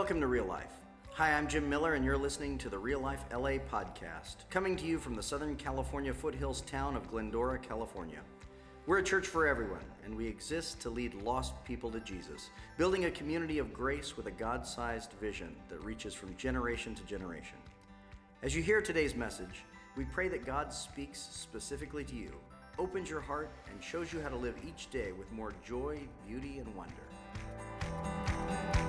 Welcome to Real Life. Hi, I'm Jim Miller, and you're listening to the Real Life LA podcast, coming to you from the Southern California foothills town of Glendora, California. We're a church for everyone, and we exist to lead lost people to Jesus, building a community of grace with a God sized vision that reaches from generation to generation. As you hear today's message, we pray that God speaks specifically to you, opens your heart, and shows you how to live each day with more joy, beauty, and wonder.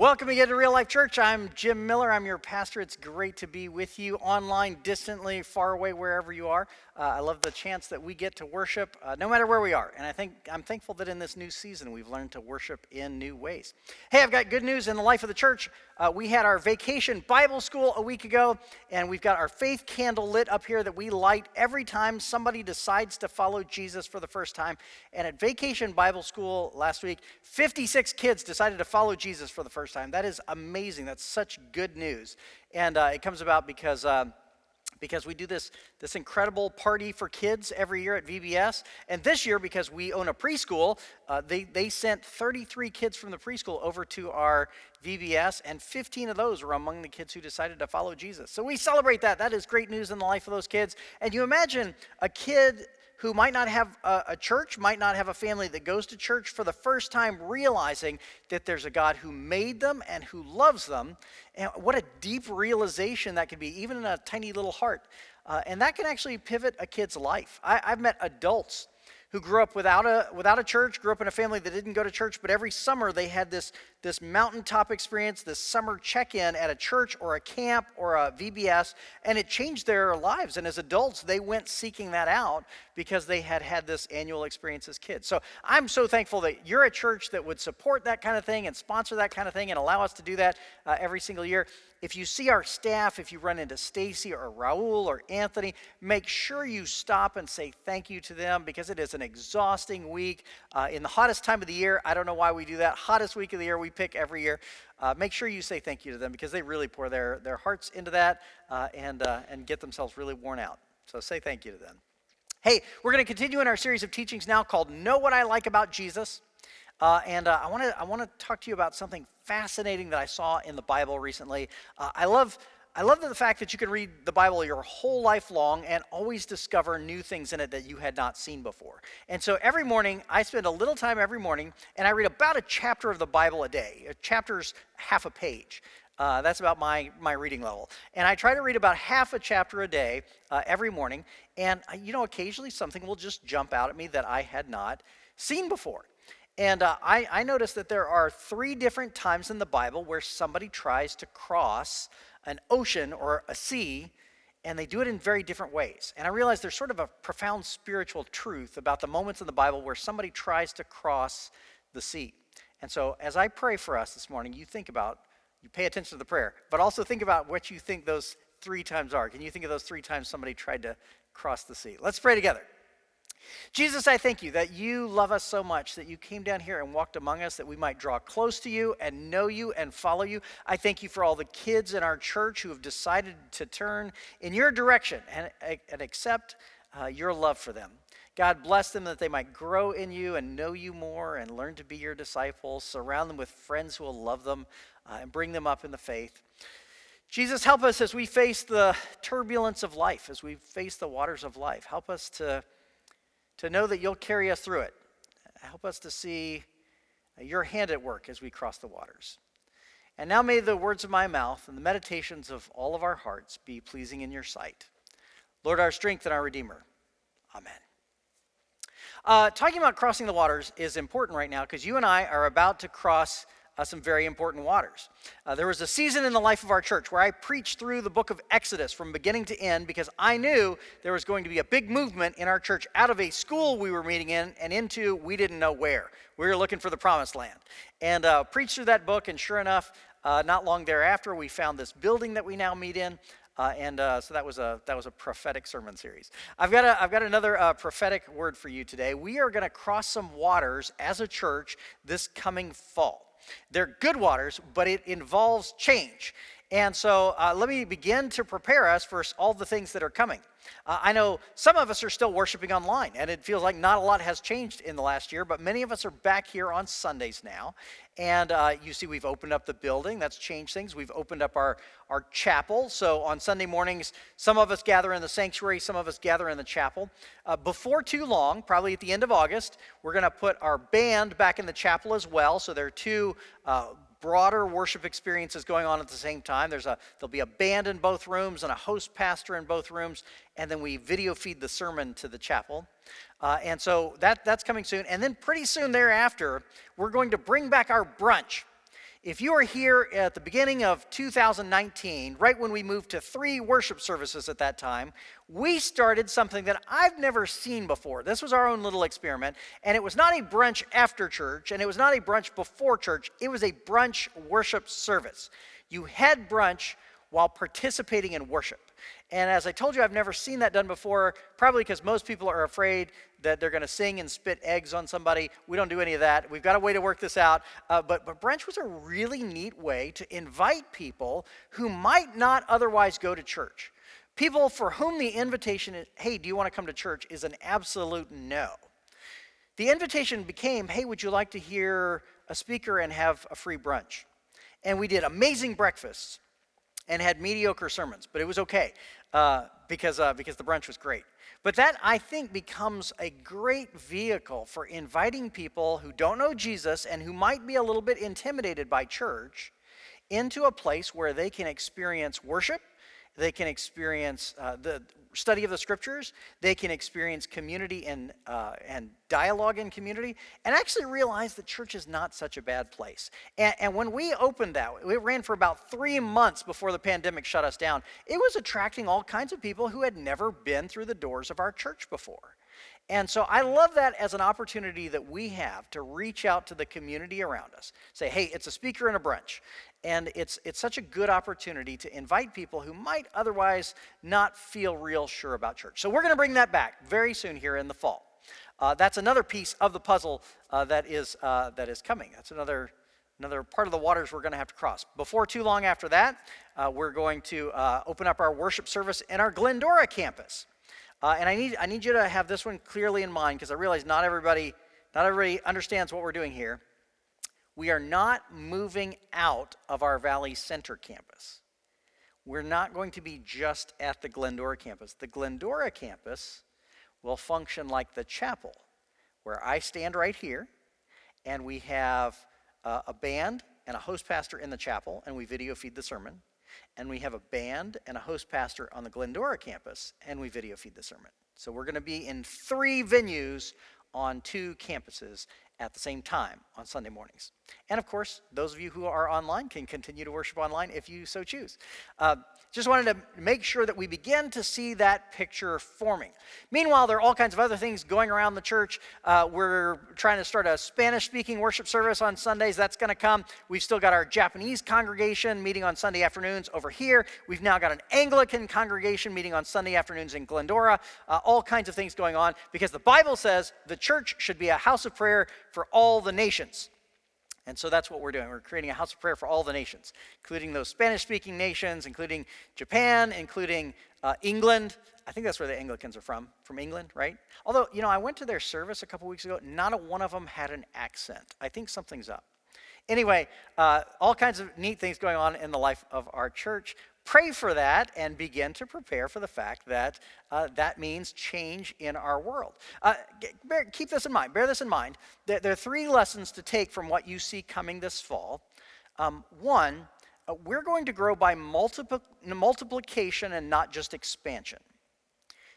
Welcome again to Real Life Church. I'm Jim Miller. I'm your pastor. It's great to be with you online, distantly, far away, wherever you are. Uh, I love the chance that we get to worship uh, no matter where we are. And I think I'm thankful that in this new season we've learned to worship in new ways. Hey, I've got good news in the life of the church. Uh, we had our vacation Bible school a week ago, and we've got our faith candle lit up here that we light every time somebody decides to follow Jesus for the first time. And at Vacation Bible School last week, 56 kids decided to follow Jesus for the first time. That is amazing. That's such good news. And uh, it comes about because. Um, because we do this, this incredible party for kids every year at VBS. And this year, because we own a preschool, uh, they, they sent 33 kids from the preschool over to our VBS, and 15 of those were among the kids who decided to follow Jesus. So we celebrate that. That is great news in the life of those kids. And you imagine a kid who might not have a, a, church, might not have a family that goes to church for the first time, realizing that there's a God who made them and who loves them. And what a deep realization that can be, even in a tiny little heart. Uh, and that can actually pivot a kid's life. I, I've met adults who grew up without a, without a church, grew up in a family that didn't go to church, but every summer they had this, this mountaintop experience, this summer check in at a church or a camp or a VBS, and it changed their lives. And as adults, they went seeking that out because they had had this annual experience as kids. So I'm so thankful that you're a church that would support that kind of thing and sponsor that kind of thing and allow us to do that uh, every single year. If you see our staff, if you run into Stacy or Raul or Anthony, make sure you stop and say thank you to them because it is an exhausting week. Uh, in the hottest time of the year, I don't know why we do that. Hottest week of the year we pick every year. Uh, make sure you say thank you to them because they really pour their, their hearts into that uh, and, uh, and get themselves really worn out. So say thank you to them. Hey, we're going to continue in our series of teachings now called Know What I Like About Jesus. Uh, and uh, I want to I want to talk to you about something fascinating that I saw in the Bible recently. Uh, I love I love the fact that you can read the Bible your whole life long and always discover new things in it that you had not seen before. And so every morning, I spend a little time every morning and I read about a chapter of the Bible a day. A chapter's half a page. Uh, that's about my, my reading level. And I try to read about half a chapter a day uh, every morning. And, uh, you know, occasionally something will just jump out at me that I had not seen before. And uh, I, I noticed that there are three different times in the Bible where somebody tries to cross an ocean or a sea, and they do it in very different ways. And I realize there's sort of a profound spiritual truth about the moments in the Bible where somebody tries to cross the sea. And so, as I pray for us this morning, you think about, you pay attention to the prayer, but also think about what you think those three times are. Can you think of those three times somebody tried to cross the sea? Let's pray together. Jesus, I thank you that you love us so much that you came down here and walked among us that we might draw close to you and know you and follow you. I thank you for all the kids in our church who have decided to turn in your direction and, and accept uh, your love for them. God, bless them that they might grow in you and know you more and learn to be your disciples. Surround them with friends who will love them uh, and bring them up in the faith. Jesus, help us as we face the turbulence of life, as we face the waters of life. Help us to to know that you'll carry us through it. Help us to see your hand at work as we cross the waters. And now may the words of my mouth and the meditations of all of our hearts be pleasing in your sight. Lord, our strength and our Redeemer. Amen. Uh, talking about crossing the waters is important right now because you and I are about to cross uh, some very important waters. Uh, there was a season in the life of our church where I preached through the book of Exodus from beginning to end because I knew there was going to be a big movement in our church out of a school we were meeting in and into we didn't know where. We were looking for the promised land. And uh, preached through that book, and sure enough, uh, not long thereafter, we found this building that we now meet in. Uh, and uh, so that was a that was a prophetic sermon series. I've got a, I've got another uh, prophetic word for you today. We are going to cross some waters as a church this coming fall. They're good waters, but it involves change. And so uh, let me begin to prepare us for all the things that are coming. Uh, I know some of us are still worshiping online, and it feels like not a lot has changed in the last year, but many of us are back here on Sundays now. And uh, you see, we've opened up the building. That's changed things. We've opened up our, our chapel. So on Sunday mornings, some of us gather in the sanctuary, some of us gather in the chapel. Uh, before too long, probably at the end of August, we're going to put our band back in the chapel as well. So there are two uh, broader worship experiences going on at the same time. There's a there'll be a band in both rooms and a host pastor in both rooms, and then we video feed the sermon to the chapel. Uh, and so that that's coming soon. And then pretty soon thereafter, we're going to bring back our brunch. If you are here at the beginning of 2019, right when we moved to three worship services at that time, we started something that I've never seen before. This was our own little experiment, and it was not a brunch after church, and it was not a brunch before church. It was a brunch worship service. You had brunch while participating in worship. And as I told you, I've never seen that done before, probably because most people are afraid that they're going to sing and spit eggs on somebody. We don't do any of that. We've got a way to work this out. Uh, but, but brunch was a really neat way to invite people who might not otherwise go to church. People for whom the invitation is, hey, do you want to come to church, is an absolute no. The invitation became, hey, would you like to hear a speaker and have a free brunch? And we did amazing breakfasts and had mediocre sermons, but it was okay uh, because, uh, because the brunch was great. But that, I think, becomes a great vehicle for inviting people who don't know Jesus and who might be a little bit intimidated by church into a place where they can experience worship, they can experience uh, the study of the scriptures, they can experience community and, uh, and dialogue in community, and actually realize that church is not such a bad place. And, and when we opened that, it ran for about three months before the pandemic shut us down. It was attracting all kinds of people who had never been through the doors of our church before. And so I love that as an opportunity that we have to reach out to the community around us. Say, hey, it's a speaker and a brunch. And it's, it's such a good opportunity to invite people who might otherwise not feel real sure about church. So we're going to bring that back very soon here in the fall. Uh, that's another piece of the puzzle uh, that, is, uh, that is coming. That's another, another part of the waters we're going to have to cross. Before too long after that, uh, we're going to uh, open up our worship service in our Glendora campus. Uh, and I need, I need you to have this one clearly in mind because I realize not everybody, not everybody understands what we're doing here. We are not moving out of our Valley Center campus. We're not going to be just at the Glendora campus. The Glendora campus will function like the chapel, where I stand right here, and we have uh, a band and a host pastor in the chapel, and we video feed the sermon and we have a band and a host pastor on the Glendora campus, and we video feed the sermon. So we're going to be in three venues on two campuses at the same time on Sunday mornings. And of course, those of you who are online can continue to worship online if you so choose. Uh, just wanted to make sure that we begin to see that picture forming. Meanwhile, there are all kinds of other things going around the church. Uh, we're trying to start a Spanish speaking worship service on Sundays. That's going to come. We've still got our Japanese congregation meeting on Sunday afternoons over here. We've now got an Anglican congregation meeting on Sunday afternoons in Glendora. Uh, all kinds of things going on because the Bible says the church should be a house of prayer for all the nations. And so that's what we're doing. We're creating a house of prayer for all the nations, including those Spanish speaking nations, including Japan, including uh, England. I think that's where the Anglicans are from, from England, right? Although, you know, I went to their service a couple weeks ago. Not a one of them had an accent. I think something's up. Anyway, uh, all kinds of neat things going on in the life of our church pray for that and begin to prepare for the fact that uh, that means change in our world. Uh, bear, keep this in mind, bear this in mind. There, there, are three lessons to take from what you see coming this fall. Um, one, uh, we're going to grow by multipl- multiplication and not just expansion.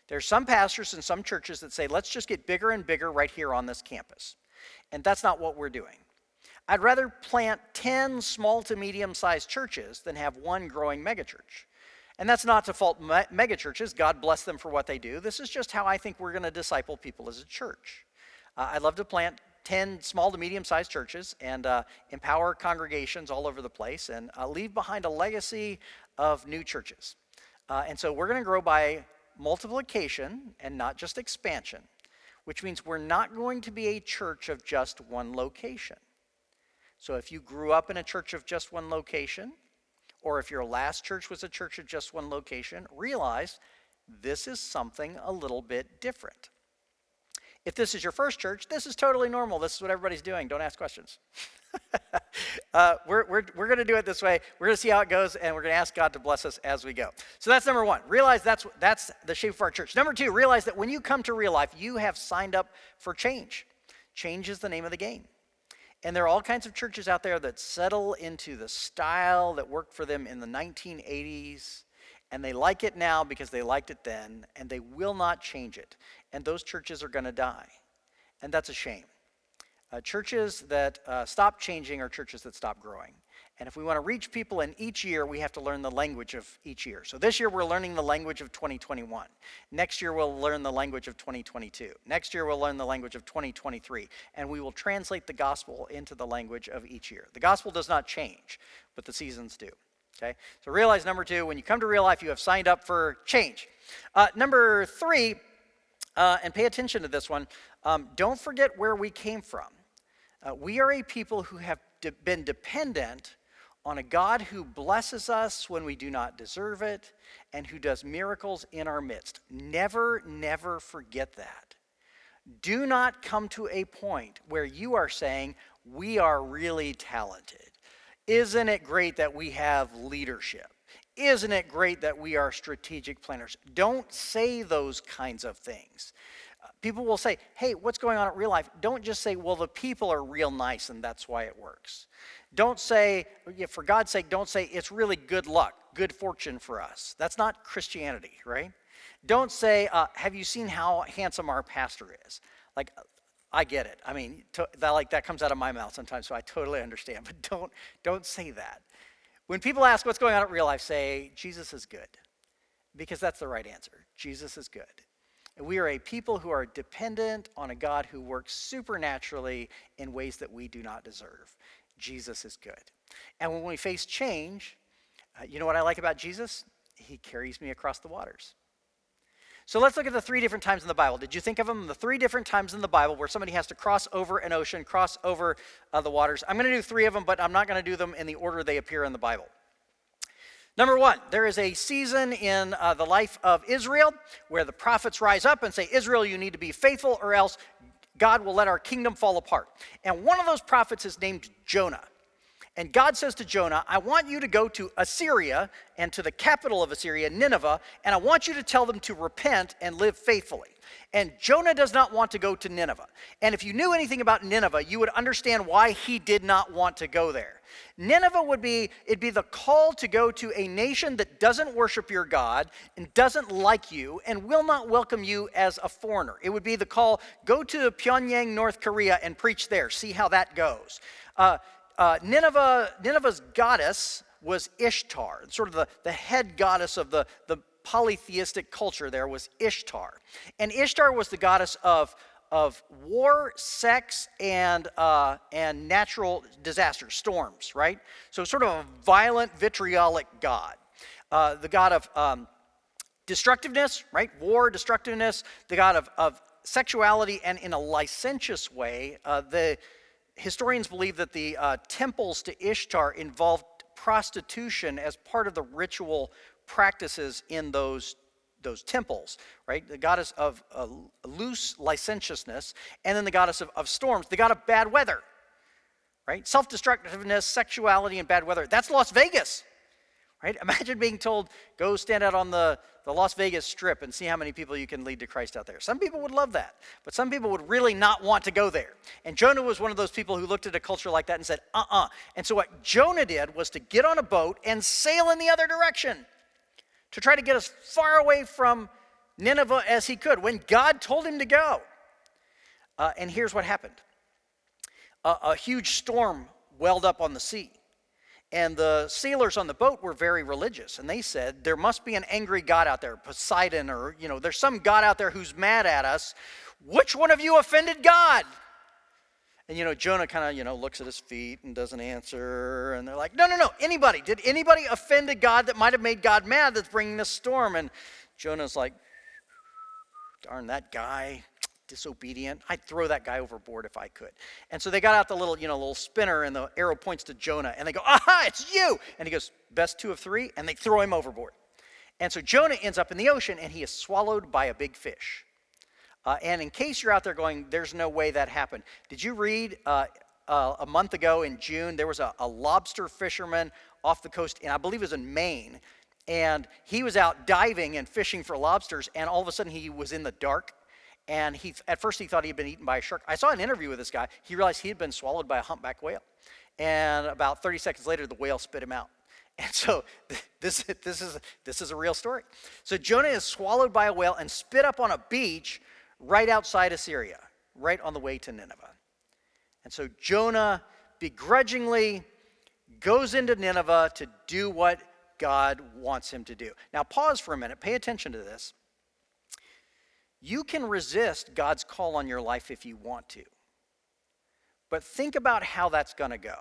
There are some pastors and some churches that say, let's just get bigger and bigger right here on this campus. And that's not what we're doing. I'd rather plant 10 small to medium sized churches than have one growing megachurch. And that's not to fault me- megachurches. God bless them for what they do. This is just how I think we're going to disciple people as a church. Uh, I'd love to plant 10 small to medium sized churches and uh, empower congregations all over the place and uh, leave behind a legacy of new churches. Uh, and so we're going to grow by multiplication and not just expansion, which means we're not going to be a church of just one location. So if you grew up in a church of just one location, or if your last church was a church of just one location, realize this is something a little bit different. If this is your first church, this is totally normal. This is what everybody's doing. Don't ask questions. uh, we're we're, we're going to do it this way. We're going to see how it goes, and we're going to ask God to bless us as we go. So that's number one. Realize that's, that's the shape of our church. Number two, realize that when you come to real life, you have signed up for change. Change is the name of the game. And there are all kinds of churches out there that settle into the style that worked for them in the 1980s, and they like it now because they liked it then, and they will not change it. And those churches are going to die. And that's a shame. Uh, churches that uh, stop changing are churches that stop growing. And if we want to reach people in each year, we have to learn the language of each year. So this year, we're learning the language of 2021. Next year, we'll learn the language of 2022. Next year, we'll learn the language of 2023. And we will translate the gospel into the language of each year. The gospel does not change, but the seasons do. Okay? So realize number two, when you come to real life, you have signed up for change. Uh, number three, uh, and pay attention to this one, um, don't forget where we came from. Uh, we are a people who have de- been dependent on a God who blesses us when we do not deserve it and who does miracles in our midst. Never, never forget that. Do not come to a point where you are saying, We are really talented. Isn't it great that we have leadership? Isn't it great that we are strategic planners? Don't say those kinds of things. Uh, people will say, Hey, what's going on at real life? Don't just say, Well, the people are real nice and that's why it works. Don't say, for God's sake, don't say it's really good luck, good fortune for us. That's not Christianity, right? Don't say, uh, have you seen how handsome our pastor is? Like, I get it. I mean, to, that like that comes out of my mouth sometimes, so I totally understand. But don't don't say that. When people ask what's going on at real life, say Jesus is good, because that's the right answer. Jesus is good. And we are a people who are dependent on a God who works supernaturally in ways that we do not deserve. Jesus is good. And when we face change, uh, you know what I like about Jesus? He carries me across the waters. So let's look at the three different times in the Bible. Did you think of them? The three different times in the Bible where somebody has to cross over an ocean, cross over uh, the waters. I'm going to do three of them, but I'm not going to do them in the order they appear in the Bible. Number one, there is a season in uh, the life of Israel where the prophets rise up and say, Israel, you need to be faithful, or else God will let our kingdom fall apart. And one of those prophets is named Jonah. And God says to Jonah, I want you to go to Assyria and to the capital of Assyria, Nineveh, and I want you to tell them to repent and live faithfully. And Jonah does not want to go to Nineveh. And if you knew anything about Nineveh, you would understand why he did not want to go there. Nineveh would be it'd be the call to go to a nation that doesn't worship your God and doesn't like you and will not welcome you as a foreigner. It would be the call go to Pyongyang, North Korea, and preach there. See how that goes. Uh, uh, Nineveh, Nineveh's goddess was Ishtar, sort of the, the head goddess of the, the polytheistic culture there was Ishtar. And Ishtar was the goddess of, of war, sex, and, uh, and natural disasters, storms, right? So, sort of a violent, vitriolic god. Uh, the god of um, destructiveness, right? War, destructiveness, the god of, of sexuality, and in a licentious way, uh, the historians believe that the uh, temples to Ishtar involved prostitution as part of the ritual practices in those those temples, right? The goddess of uh, loose licentiousness, and then the goddess of, of storms, the god of bad weather, right? Self destructiveness, sexuality, and bad weather. That's Las Vegas, right? Imagine being told, go stand out on the, the Las Vegas strip and see how many people you can lead to Christ out there. Some people would love that, but some people would really not want to go there. And Jonah was one of those people who looked at a culture like that and said, uh uh-uh. uh. And so what Jonah did was to get on a boat and sail in the other direction to try to get as far away from Nineveh as he could when God told him to go. Uh, and here's what happened a, a huge storm welled up on the sea. And the sailors on the boat were very religious, and they said, There must be an angry God out there, Poseidon, or, you know, there's some God out there who's mad at us. Which one of you offended God? And you know, Jonah kind of, you know, looks at his feet and doesn't answer. And they're like, no, no, no, anybody. Did anybody offend a God that might have made God mad that's bringing this storm? And Jonah's like, darn, that guy disobedient. I'd throw that guy overboard if I could. And so they got out the little, you know, little spinner and the arrow points to Jonah and they go, aha, it's you. And he goes, best two of three. And they throw him overboard. And so Jonah ends up in the ocean and he is swallowed by a big fish. Uh, and in case you're out there going, there's no way that happened, did you read uh, uh, a month ago in June, there was a, a lobster fisherman off the coast, and I believe it was in Maine, and he was out diving and fishing for lobsters, and all of a sudden he was in the dark. And he, at first he thought he had been eaten by a shark. I saw an interview with this guy. He realized he had been swallowed by a humpback whale. And about 30 seconds later, the whale spit him out. And so this, this, is, this is a real story. So Jonah is swallowed by a whale and spit up on a beach right outside Assyria, right on the way to Nineveh. And so Jonah begrudgingly goes into Nineveh to do what God wants him to do. Now, pause for a minute, pay attention to this. You can resist God's call on your life if you want to, but think about how that's going to go.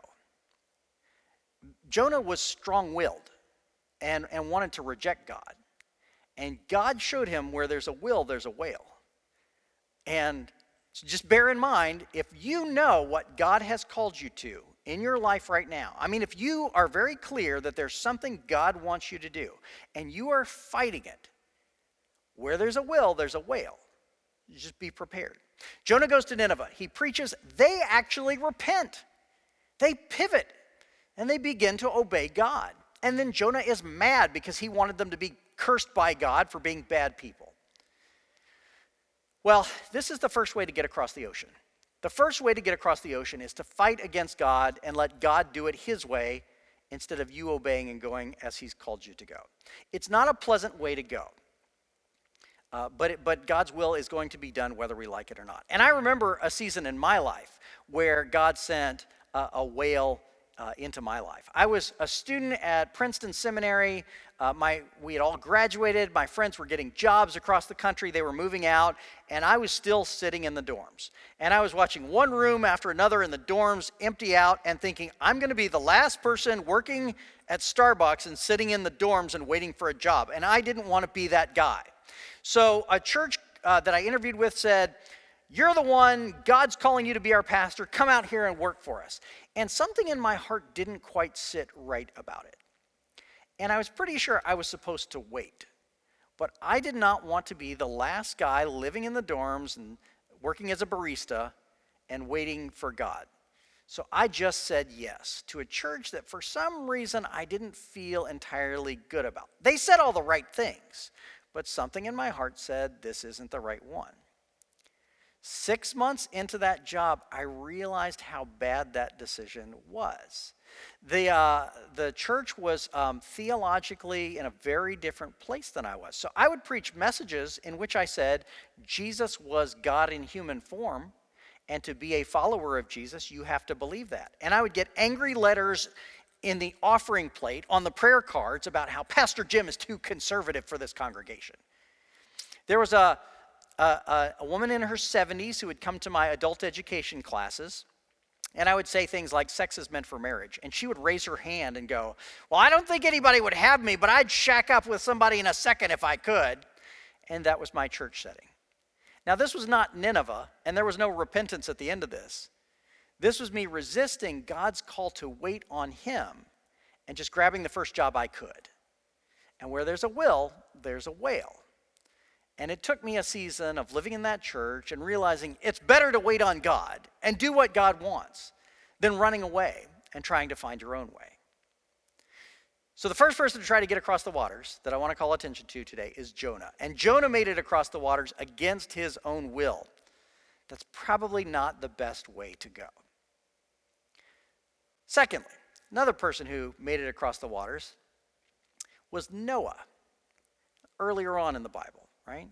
Jonah was strong willed and, and wanted to reject God. And God showed him where there's a will, there's a whale. And just bear in mind if you know what God has called you to in your life right now, I mean, if you are very clear that there's something God wants you to do and you are fighting it, where there's a will, there's a whale. You just be prepared. Jonah goes to Nineveh. He preaches. They actually repent. They pivot and they begin to obey God. And then Jonah is mad because he wanted them to be cursed by God for being bad people. Well, this is the first way to get across the ocean. The first way to get across the ocean is to fight against God and let God do it His way instead of you obeying and going as He's called you to go. It's not a pleasant way to go. Uh, but, it, but God's will is going to be done whether we like it or not. And I remember a season in my life where God sent uh, a whale uh, into my life. I was a student at Princeton Seminary. Uh, my, we had all graduated. My friends were getting jobs across the country. They were moving out, and I was still sitting in the dorms. And I was watching one room after another in the dorms empty out and thinking, I'm going to be the last person working at Starbucks and sitting in the dorms and waiting for a job. And I didn't want to be that guy. So a church uh, that I interviewed with said, you're the one, God's calling you to be our pastor. Come out here and work for us. And something in my heart didn't quite sit right about it. And I was pretty sure I was supposed to wait. But I did not want to be the last guy living in the dorms and working as a barista and waiting for God. So I just said yes to a church that for some reason I didn't feel entirely good about. They said all the right things, but something in my heart said this isn't the right one. Six months into that job, I realized how bad that decision was. The, uh, the church was um, theologically in a very different place than I was. So I would preach messages in which I said Jesus was God in human form, and to be a follower of Jesus, you have to believe that. And I would get angry letters in the offering plate on the prayer cards about how Pastor Jim is too conservative for this congregation. There was a a, a, woman in her 70s who would come to my adult education classes, and I would say things like, sex is meant for marriage. And she would raise her hand and go, Well, I don't think anybody would have me, but I'd shack up with somebody in a second if I could. And that was my church setting. Now, this was not Nineveh, and there was no repentance at the end of this. This was me resisting God's call to wait on Him and just grabbing the first job I could. And where there's a will, there's a whale. And it took me a season of living in that church and realizing it's better to wait on God and do what God wants than running away and trying to find your own way. So, the first person to try to get across the waters that I want to call attention to today is Jonah. And Jonah made it across the waters against his own will. That's probably not the best way to go. Secondly, another person who made it across the waters was Noah, earlier on in the Bible right?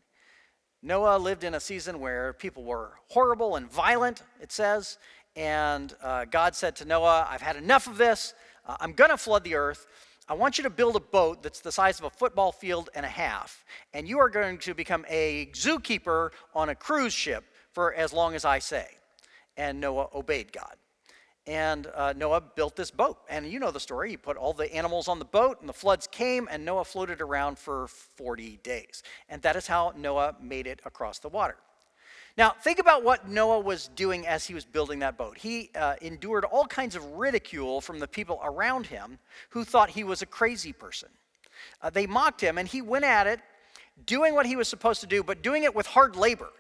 Noah lived in a season where people were horrible and violent, it says, and uh, God said to Noah, I've had enough of this. Uh, I'm going to flood the earth. I want you to build a boat that's the size of a football field and a half, and you are going to become a zookeeper on a cruise ship for as long as I say. And Noah obeyed God. And uh, Noah built this boat. And you know the story. He put all the animals on the boat, and the floods came, and Noah floated around for 40 days. And that is how Noah made it across the water. Now, think about what Noah was doing as he was building that boat. He uh, endured all kinds of ridicule from the people around him who thought he was a crazy person. Uh, they mocked him, and he went at it doing what he was supposed to do, but doing it with hard labor,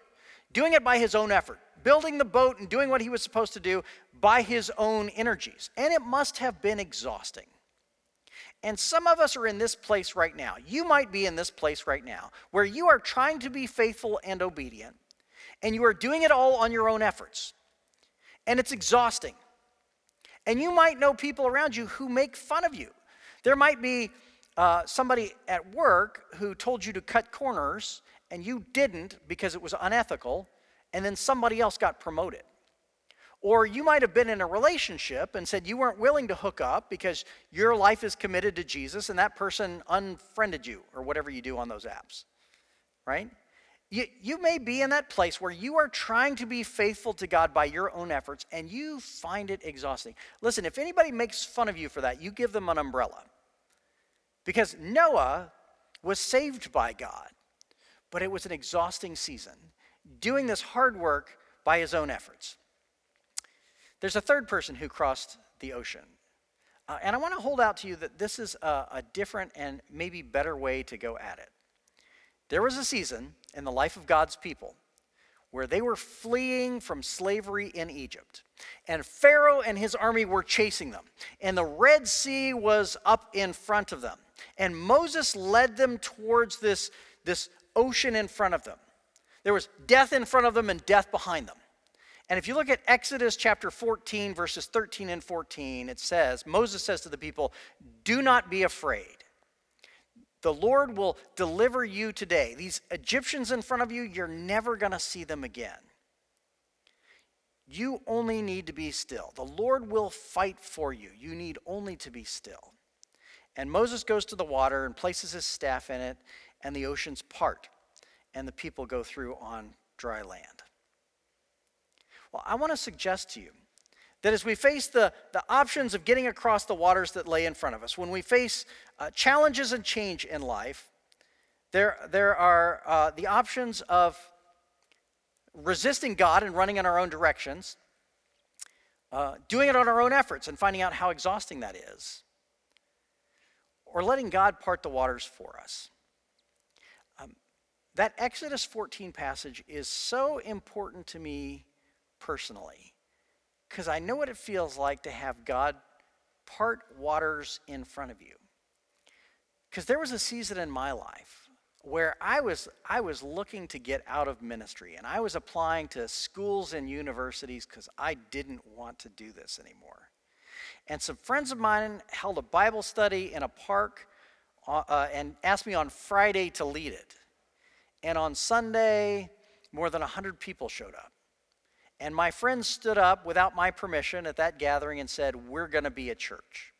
doing it by his own effort, building the boat and doing what he was supposed to do by his own energies. And it must have been exhausting. And some of us are in this place right now. You might be in this place right now where you are trying to be faithful and obedient, and you are doing it all on your own efforts. And it's exhausting. And you might know people around you who make fun of you. There might be uh, somebody at work who told you to cut corners and you didn't because it was unethical, and then somebody else got promoted. Or you might have been in a relationship and said you weren't willing to hook up because your life is committed to Jesus and that person unfriended you or whatever you do on those apps, right? You, you may be in that place where you are trying to be faithful to God by your own efforts and you find it exhausting. Listen, if anybody makes fun of you for that, you give them an umbrella. Because Noah was saved by God, but it was an exhausting season, doing this hard work by his own efforts. There's a third person who crossed the ocean. Uh, and I want to hold out to you that this is a, a different and maybe better way to go at it. There was a season in the life of God's people where they were fleeing from slavery in Egypt. And Pharaoh and his army were chasing them. And the Red Sea was up in front of them. And Moses led them towards this, this ocean in front of them. There was death in front of them and death behind them. And if you look at Exodus chapter 14, verses 13 and 14, it says, Moses says to the people, Do not be afraid. The Lord will deliver you today. These Egyptians in front of you, you're never going to see them again. You only need to be still. The Lord will fight for you. You need only to be still. And Moses goes to the water and places his staff in it, and the oceans part, and the people go through on dry land. Well, I want to suggest to you that as we face the, the options of getting across the waters that lay in front of us, when we face uh, challenges and change in life, there, there are uh, the options of resisting God and running in our own directions, uh, doing it on our own efforts and finding out how exhausting that is, or letting God part the waters for us. That Exodus 14 passage is so important to me personally because I know what it feels like to have God part waters in front of you. Because there was a season in my life where I was, I was looking to get out of ministry and I was applying to schools and universities because I didn't want to do this anymore. And some friends of mine held a Bible study in a park uh, uh, and asked me on Friday to lead it. And on Sunday, more than 100 people showed up. And my friends stood up without my permission at that gathering and said, We're going to be a church.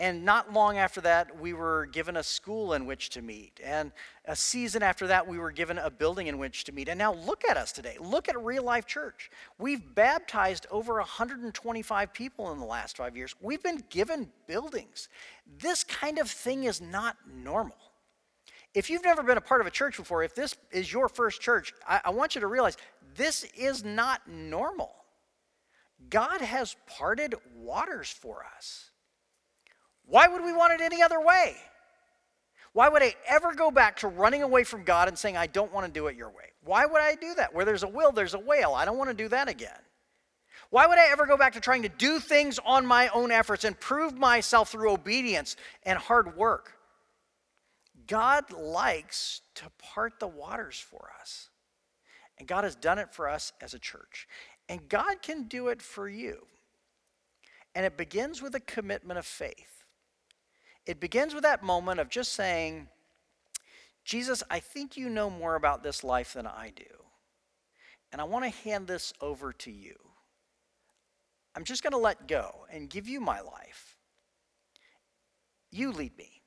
And not long after that, we were given a school in which to meet. And a season after that, we were given a building in which to meet. And now look at us today. Look at Real Life Church. We've baptized over 125 people in the last five years. We've been given buildings. This kind of thing is not normal. If you've never been a part of a church before, if this is your first church, I, I want you to realize this is not normal. God has parted waters for us. Why would we want it any other way? Why would I ever go back to running away from God and saying, I don't want to do it your way? Why would I do that? Where there's a will, there's a whale. I don't want to do that again. Why would I ever go back to trying to do things on my own efforts and prove myself through obedience and hard work? God likes to part the waters for us. And God has done it for us as a church. And God can do it for you. And it begins with a commitment of faith. It begins with that moment of just saying, Jesus, I think you know more about this life than I do. And I want to hand this over to you. I'm just going to let go and give you my life. You lead me.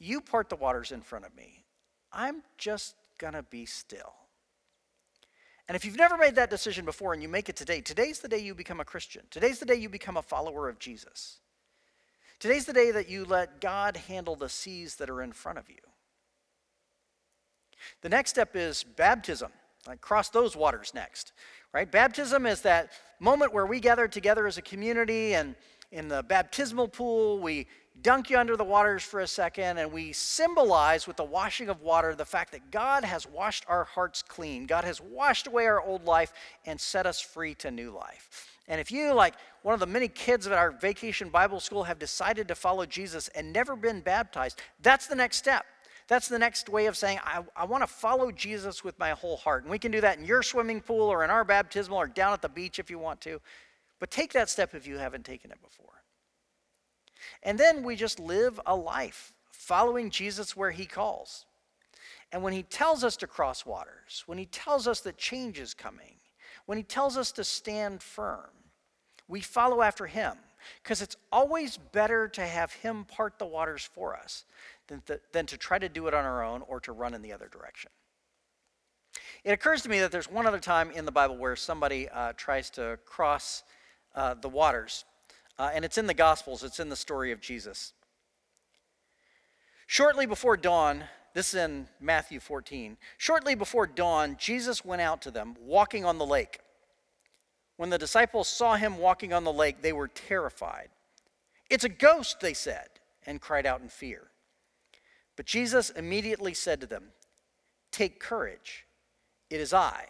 You part the waters in front of me. I'm just going to be still. And if you've never made that decision before and you make it today, today's the day you become a Christian. Today's the day you become a follower of Jesus. Today's the day that you let God handle the seas that are in front of you. The next step is baptism. Like cross those waters next, right? Baptism is that moment where we gather together as a community and in the baptismal pool, we dunk you under the waters for a second and we symbolize with the washing of water the fact that God has washed our hearts clean. God has washed away our old life and set us free to new life. And if you, like one of the many kids at our vacation Bible school, have decided to follow Jesus and never been baptized, that's the next step. That's the next way of saying, I, I want to follow Jesus with my whole heart. And we can do that in your swimming pool or in our baptismal or down at the beach if you want to. But take that step if you haven't taken it before. And then we just live a life following Jesus where he calls. And when he tells us to cross waters, when he tells us that change is coming, when he tells us to stand firm, we follow after him because it's always better to have him part the waters for us than, th- than to try to do it on our own or to run in the other direction. It occurs to me that there's one other time in the Bible where somebody uh, tries to cross uh, the waters, uh, and it's in the Gospels, it's in the story of Jesus. Shortly before dawn, this is in Matthew 14. Shortly before dawn, Jesus went out to them, walking on the lake. When the disciples saw him walking on the lake, they were terrified. It's a ghost, they said, and cried out in fear. But Jesus immediately said to them, Take courage, it is I.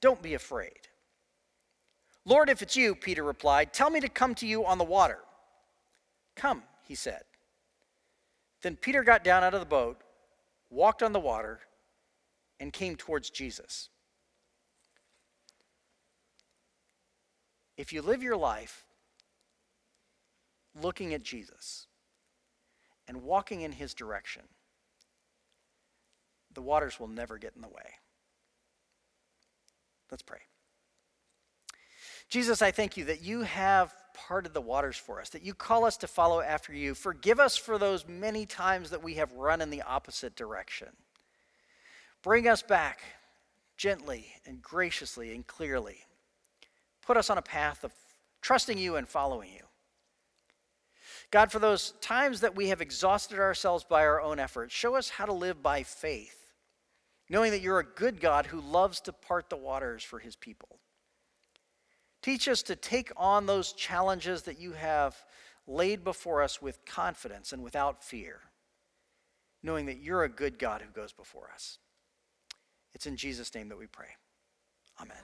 Don't be afraid. Lord, if it's you, Peter replied, tell me to come to you on the water. Come, he said. Then Peter got down out of the boat, walked on the water, and came towards Jesus. If you live your life looking at Jesus and walking in his direction, the waters will never get in the way. Let's pray. Jesus, I thank you that you have parted the waters for us, that you call us to follow after you. Forgive us for those many times that we have run in the opposite direction. Bring us back gently and graciously and clearly put us on a path of trusting you and following you. God, for those times that we have exhausted ourselves by our own efforts, show us how to live by faith, knowing that you're a good God who loves to part the waters for his people. Teach us to take on those challenges that you have laid before us with confidence and without fear, knowing that you're a good God who goes before us. It's in Jesus' name that we pray. Amen.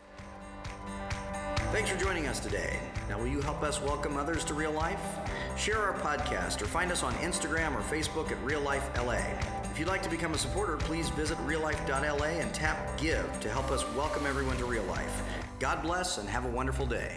Thanks for joining us today. Now, will you help us welcome others to real life? Share our podcast or find us on Instagram or Facebook at Real Life LA. If you'd like to become a supporter, please visit reallife.la and tap Give to help us welcome everyone to real life. God bless and have a wonderful day.